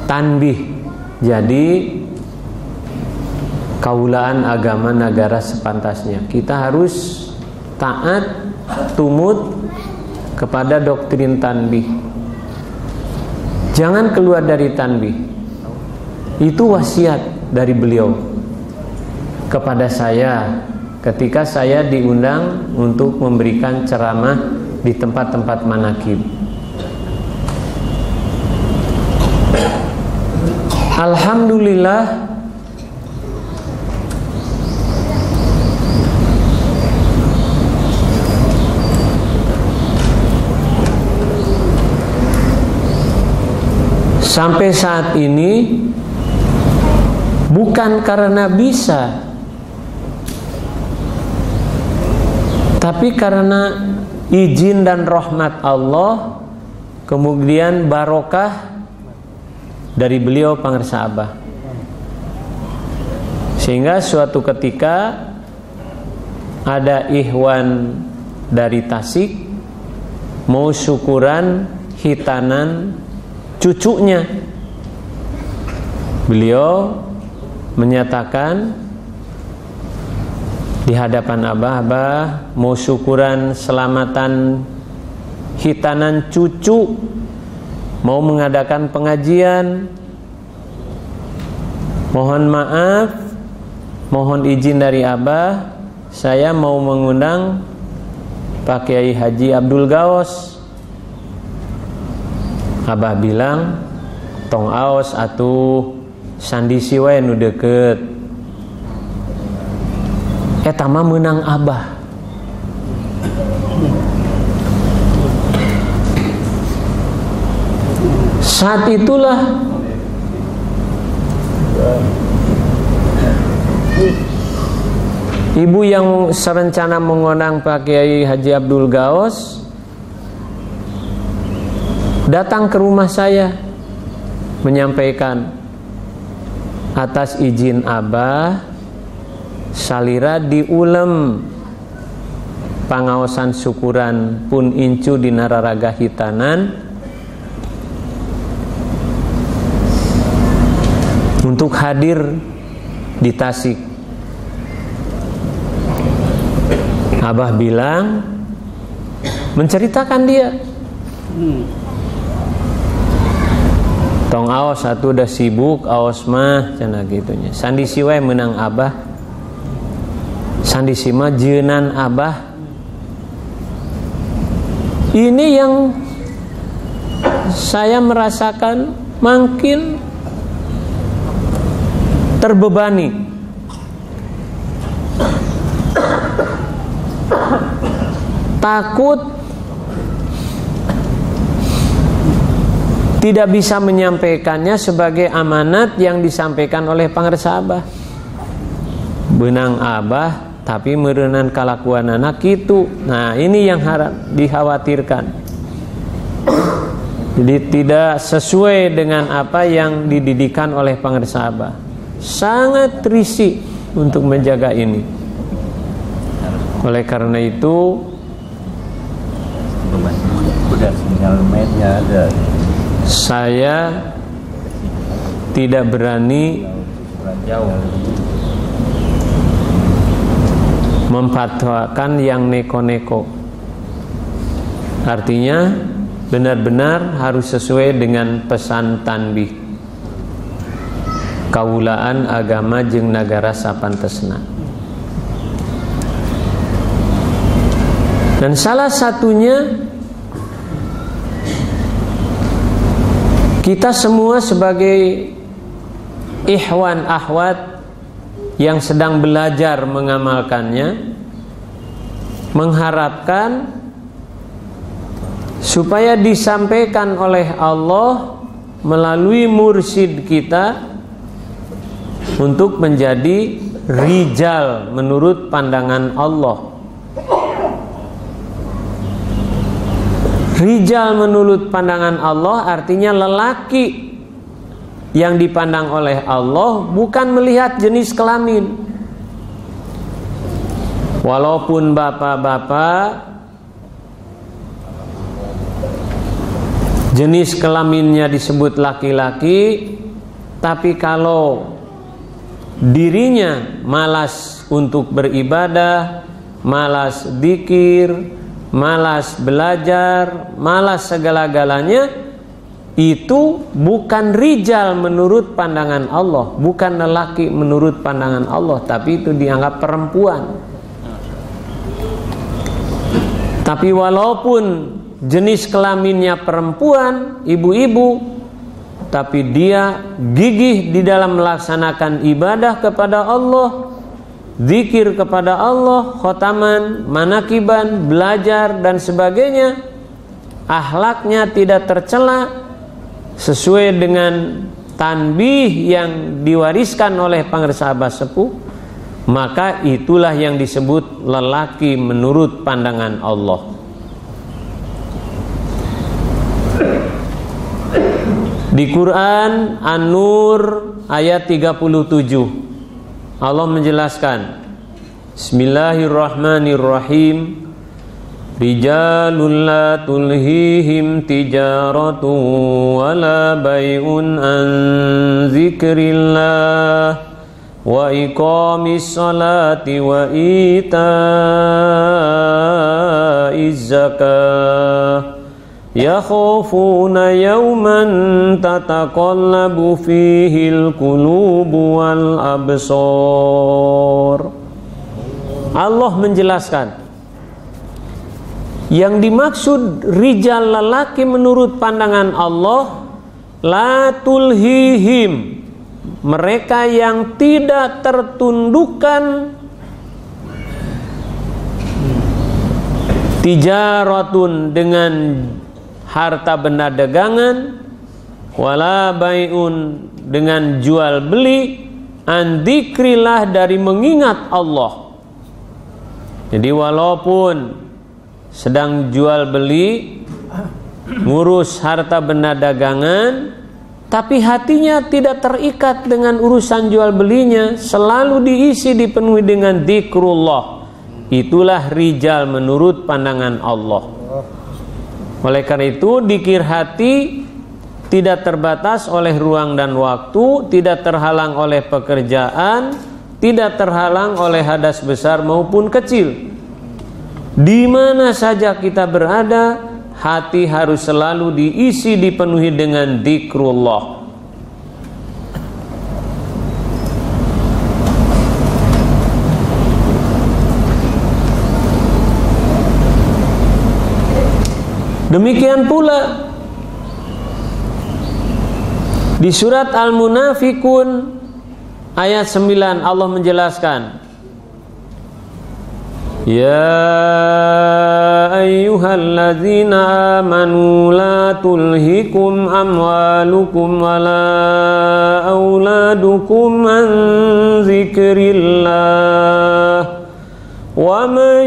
tanbih. Jadi kaulaan agama negara sepantasnya. Kita harus taat tumut kepada doktrin tanbih. Jangan keluar dari tanbih. Itu wasiat dari beliau kepada saya ketika saya diundang untuk memberikan ceramah di tempat-tempat manakib Alhamdulillah. Sampai saat ini bukan karena bisa tapi karena izin dan rahmat Allah kemudian barokah dari beliau pangersa Abah sehingga suatu ketika ada ikhwan dari Tasik mau syukuran hitanan cucunya. Beliau menyatakan di hadapan Abah, Abah mau syukuran selamatan hitanan cucu mau mengadakan pengajian. Mohon maaf mohon izin dari Abah saya mau mengundang Pak Kiai Haji Abdul Gaos Abah bilang tong aos atuh sandi siwae nu deket. Etama menang abah. Saat itulah ibu yang serencana mengundang Pak Kiai Haji Abdul Gaos datang ke rumah saya menyampaikan atas izin Abah salira diulem. Pangaosan syukuran pun incu di nararaga hitanan. Untuk hadir di Tasik Abah bilang menceritakan dia. Tong aos satu udah sibuk aos mah cina gitunya. Sandi siwai menang abah. Sandi sima jenan abah. Ini yang saya merasakan makin terbebani takut tidak bisa menyampaikannya sebagai amanat yang disampaikan oleh pangersa abah. Benang abah tapi merenan kalakuan anak itu. Nah ini yang harap dikhawatirkan. Jadi tidak sesuai dengan apa yang dididikan oleh pengersabah sangat risik untuk menjaga ini. Oleh karena itu saya tidak berani memfatwakan yang neko-neko. Artinya benar-benar harus sesuai dengan pesan tanbih. Kawulaan agama jeng nagara sapantesna dan salah satunya kita semua sebagai ikhwan ahwat yang sedang belajar mengamalkannya mengharapkan supaya disampaikan oleh Allah melalui mursid kita untuk menjadi rijal menurut pandangan Allah. Rijal menurut pandangan Allah artinya lelaki yang dipandang oleh Allah bukan melihat jenis kelamin. Walaupun bapak-bapak jenis kelaminnya disebut laki-laki, tapi kalau dirinya malas untuk beribadah, malas dikir, malas belajar, malas segala-galanya, itu bukan rijal menurut pandangan Allah, bukan lelaki menurut pandangan Allah, tapi itu dianggap perempuan. Tapi walaupun jenis kelaminnya perempuan, ibu-ibu, tapi dia gigih di dalam melaksanakan ibadah kepada Allah, zikir kepada Allah, khotaman, manakiban, belajar dan sebagainya, ahlaknya tidak tercela, sesuai dengan tanbih yang diwariskan oleh pangresabah sepuh maka itulah yang disebut lelaki menurut pandangan Allah. Di Quran An-Nur ayat 37 Allah menjelaskan Bismillahirrahmanirrahim. Rijalun la tulhihim tijaratu wala bay'un an zikrillah. Wa iqamis salati wa ita'iz zakah yawman tataqallabu fihi al-qulubu wal absar Allah menjelaskan yang dimaksud rijal lelaki menurut pandangan Allah la tulhihim mereka yang tidak tertundukkan tijaratun dengan harta benda dagangan wala baiun dengan jual beli andikrilah dari mengingat Allah. Jadi walaupun sedang jual beli ngurus harta benda dagangan tapi hatinya tidak terikat dengan urusan jual belinya selalu diisi dipenuhi dengan zikrullah itulah rijal menurut pandangan Allah oleh karena itu dikir hati tidak terbatas oleh ruang dan waktu tidak terhalang oleh pekerjaan tidak terhalang oleh hadas besar maupun kecil di mana saja kita berada, hati harus selalu diisi dipenuhi dengan zikrullah. Demikian pula di surat Al-Munafikun ayat 9 Allah menjelaskan Ya ayyuhalladzina amanu la tulhikum amwalukum wala auladukum an zikrillah. Wa man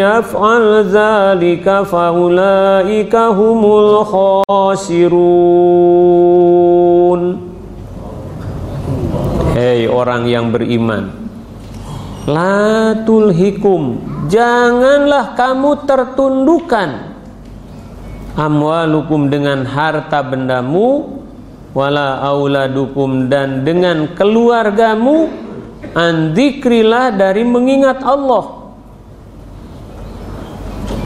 يفعل ذلك فأولئك هم الخاسرون Hei orang yang beriman La tulhikum Janganlah kamu tertundukkan Amwalukum dengan harta bendamu Wala auladukum dan dengan keluargamu Andikrilah dari mengingat Allah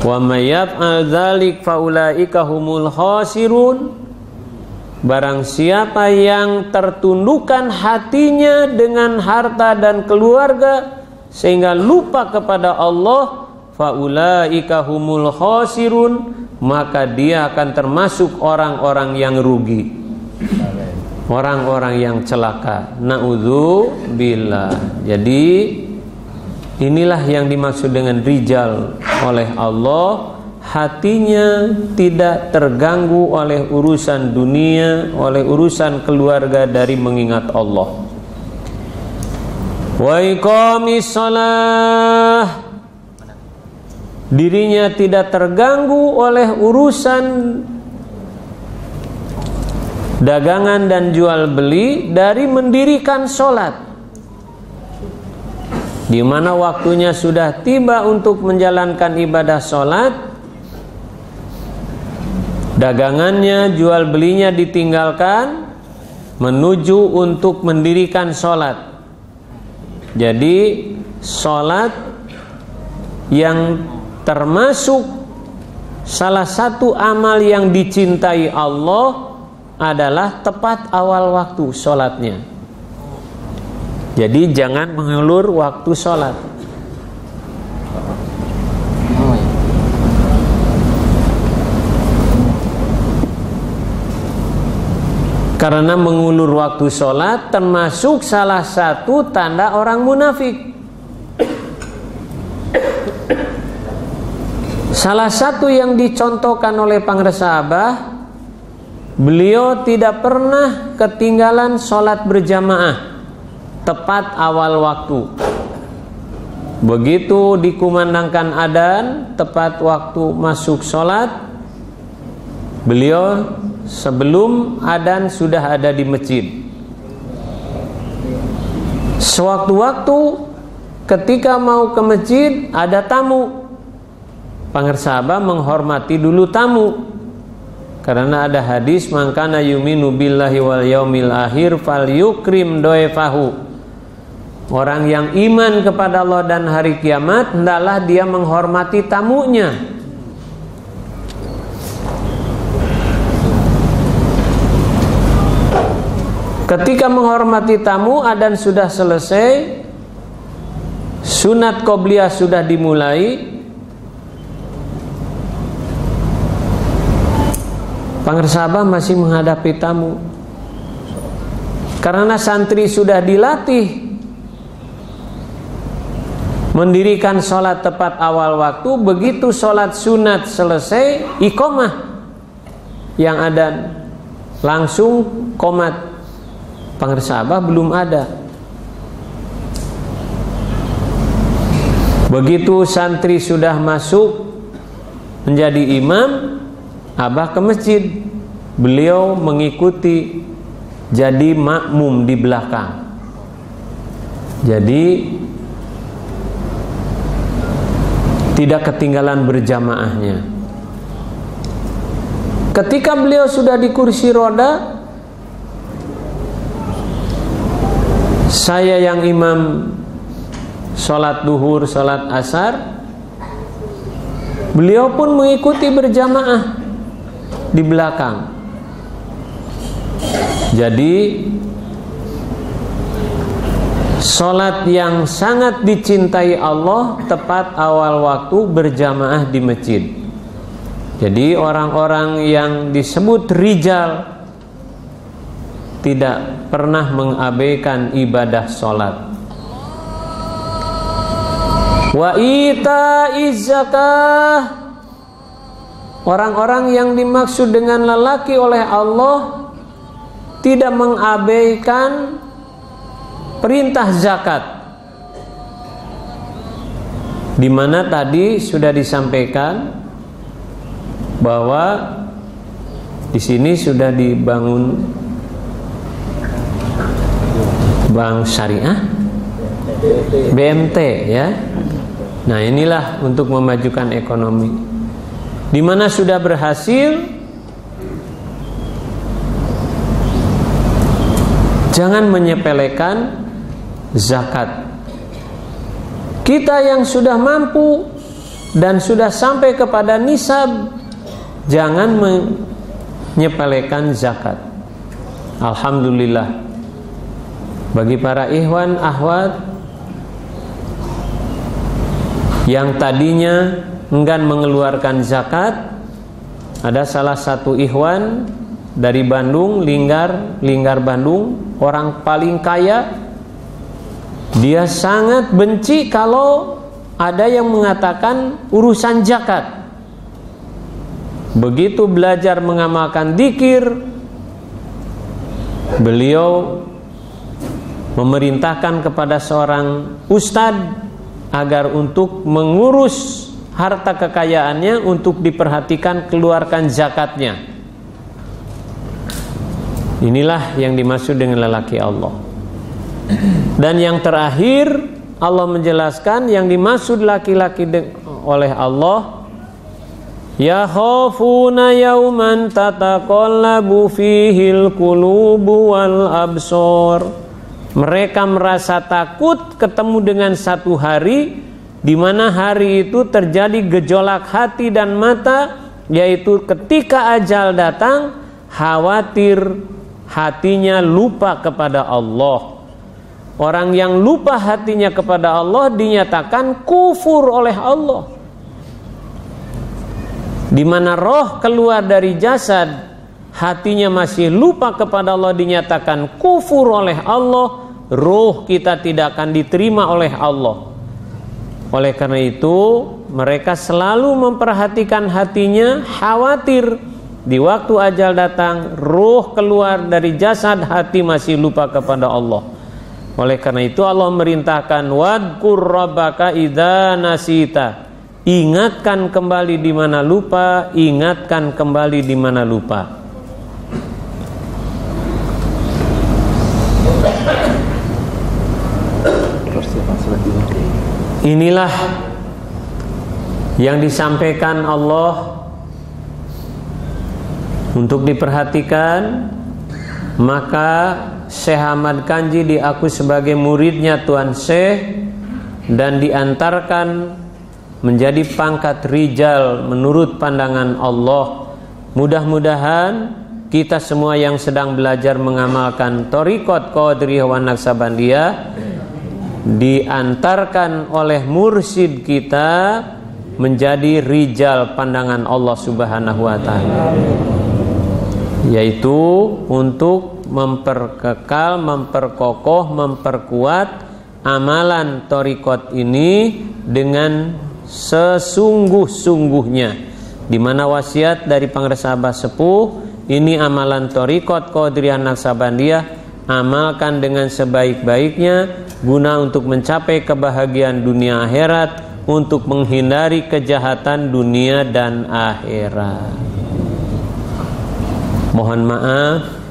Wa mayyaf'al dzalik faulaika humul khasirun. Barang siapa yang tertundukkan hatinya dengan harta dan keluarga sehingga lupa kepada Allah faulaika humul khasirun maka dia akan termasuk orang-orang yang rugi. Orang-orang yang celaka. Naudzubillah jadi inilah yang dimaksud dengan rijal oleh Allah. Hatinya tidak terganggu oleh urusan dunia oleh urusan keluarga dari mengingat Allah. Wa salah dirinya tidak terganggu oleh urusan dagangan dan jual beli dari mendirikan sholat di mana waktunya sudah tiba untuk menjalankan ibadah sholat dagangannya jual belinya ditinggalkan menuju untuk mendirikan sholat jadi sholat yang termasuk salah satu amal yang dicintai Allah adalah tepat awal waktu sholatnya. Jadi jangan mengulur waktu sholat. Karena mengulur waktu sholat termasuk salah satu tanda orang munafik. Salah satu yang dicontohkan oleh Pangresa Abah beliau tidak pernah ketinggalan sholat berjamaah tepat awal waktu. Begitu dikumandangkan adan tepat waktu masuk sholat, beliau sebelum adan sudah ada di masjid. Sewaktu-waktu ketika mau ke masjid ada tamu. Pangersaba menghormati dulu tamu. Karena ada hadis mangkana yuminu billahi wal yaumil akhir fal yukrim doefahu. Orang yang iman kepada Allah dan hari kiamat hendaklah dia menghormati tamunya. Ketika menghormati tamu adan sudah selesai Sunat qobliyah sudah dimulai Pangersabah masih menghadapi tamu Karena santri sudah dilatih Mendirikan sholat tepat awal waktu Begitu sholat sunat selesai Ikomah Yang ada Langsung komat. Pangersabah belum ada. Begitu santri sudah masuk Menjadi imam Abah ke masjid. Beliau mengikuti Jadi makmum di belakang. Jadi Tidak ketinggalan berjamaahnya Ketika beliau sudah di kursi roda Saya yang imam Sholat duhur, sholat asar Beliau pun mengikuti berjamaah di belakang. Jadi Sholat yang sangat dicintai Allah tepat awal waktu berjamaah di masjid. Jadi orang-orang yang disebut rijal tidak pernah mengabaikan ibadah sholat. Wa ita zakah Orang-orang yang dimaksud dengan lelaki oleh Allah tidak mengabaikan perintah zakat. Di mana tadi sudah disampaikan bahwa di sini sudah dibangun bank syariah BMT ya. Nah, inilah untuk memajukan ekonomi di mana sudah berhasil jangan menyepelekan zakat. Kita yang sudah mampu dan sudah sampai kepada nisab jangan menyepelekan zakat. Alhamdulillah. Bagi para ikhwan ahwat yang tadinya enggan mengeluarkan zakat ada salah satu ikhwan dari Bandung Linggar Linggar Bandung orang paling kaya dia sangat benci kalau ada yang mengatakan urusan zakat begitu belajar mengamalkan dikir beliau memerintahkan kepada seorang ustadz agar untuk mengurus harta kekayaannya untuk diperhatikan keluarkan zakatnya. Inilah yang dimaksud dengan lelaki Allah. Dan yang terakhir Allah menjelaskan yang dimaksud laki-laki oleh Allah Ya khafuna yauman tataqallabu fihil qulubu wal absor. Mereka merasa takut ketemu dengan satu hari di mana hari itu terjadi gejolak hati dan mata yaitu ketika ajal datang khawatir hatinya lupa kepada Allah orang yang lupa hatinya kepada Allah dinyatakan kufur oleh Allah. Di mana roh keluar dari jasad hatinya masih lupa kepada Allah dinyatakan kufur oleh Allah roh kita tidak akan diterima oleh Allah. Oleh karena itu, mereka selalu memperhatikan hatinya, khawatir. Di waktu ajal datang ruh keluar dari jasad hati masih lupa kepada Allah oleh karena itu Allah merintahkan wadkur rabbaka idza nasita. Ingatkan kembali di mana lupa ingatkan kembali di mana lupa. Inilah yang disampaikan Allah untuk diperhatikan maka Syekh Ahmad Kanji diakui sebagai muridnya Tuan Syekh dan diantarkan menjadi pangkat rijal menurut pandangan Allah. Mudah-mudahan kita semua yang sedang belajar mengamalkan Torikot Qadiriyah wa Naksabandiyah diantarkan oleh mursid kita menjadi rijal pandangan Allah Subhanahu wa taala yaitu untuk memperkekal, memperkokoh, memperkuat amalan torikot ini dengan sesungguh-sungguhnya di mana wasiat dari Pangresabah Sepuh ini amalan torikot Qadiriyah Naksabandiyah amalkan dengan sebaik-baiknya guna untuk mencapai kebahagiaan dunia akhirat untuk menghindari kejahatan dunia dan akhirat. Mohon maaf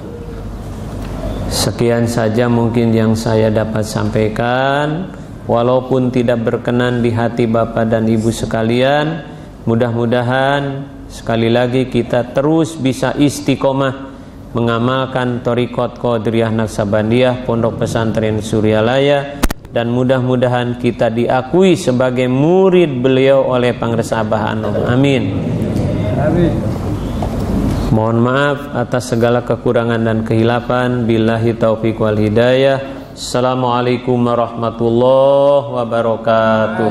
Sekian saja mungkin yang saya dapat sampaikan Walaupun tidak berkenan di hati Bapak dan Ibu sekalian Mudah-mudahan sekali lagi kita terus bisa istiqomah mengamalkan Torikot Qadriyah Naksabandiyah Pondok Pesantren Suryalaya dan mudah-mudahan kita diakui sebagai murid beliau oleh Pangresabah Anom. Amin. Amin. Mohon maaf atas segala kekurangan dan kehilapan. Billahi taufiq wal hidayah. Assalamualaikum warahmatullahi warahmatullahi wabarakatuh.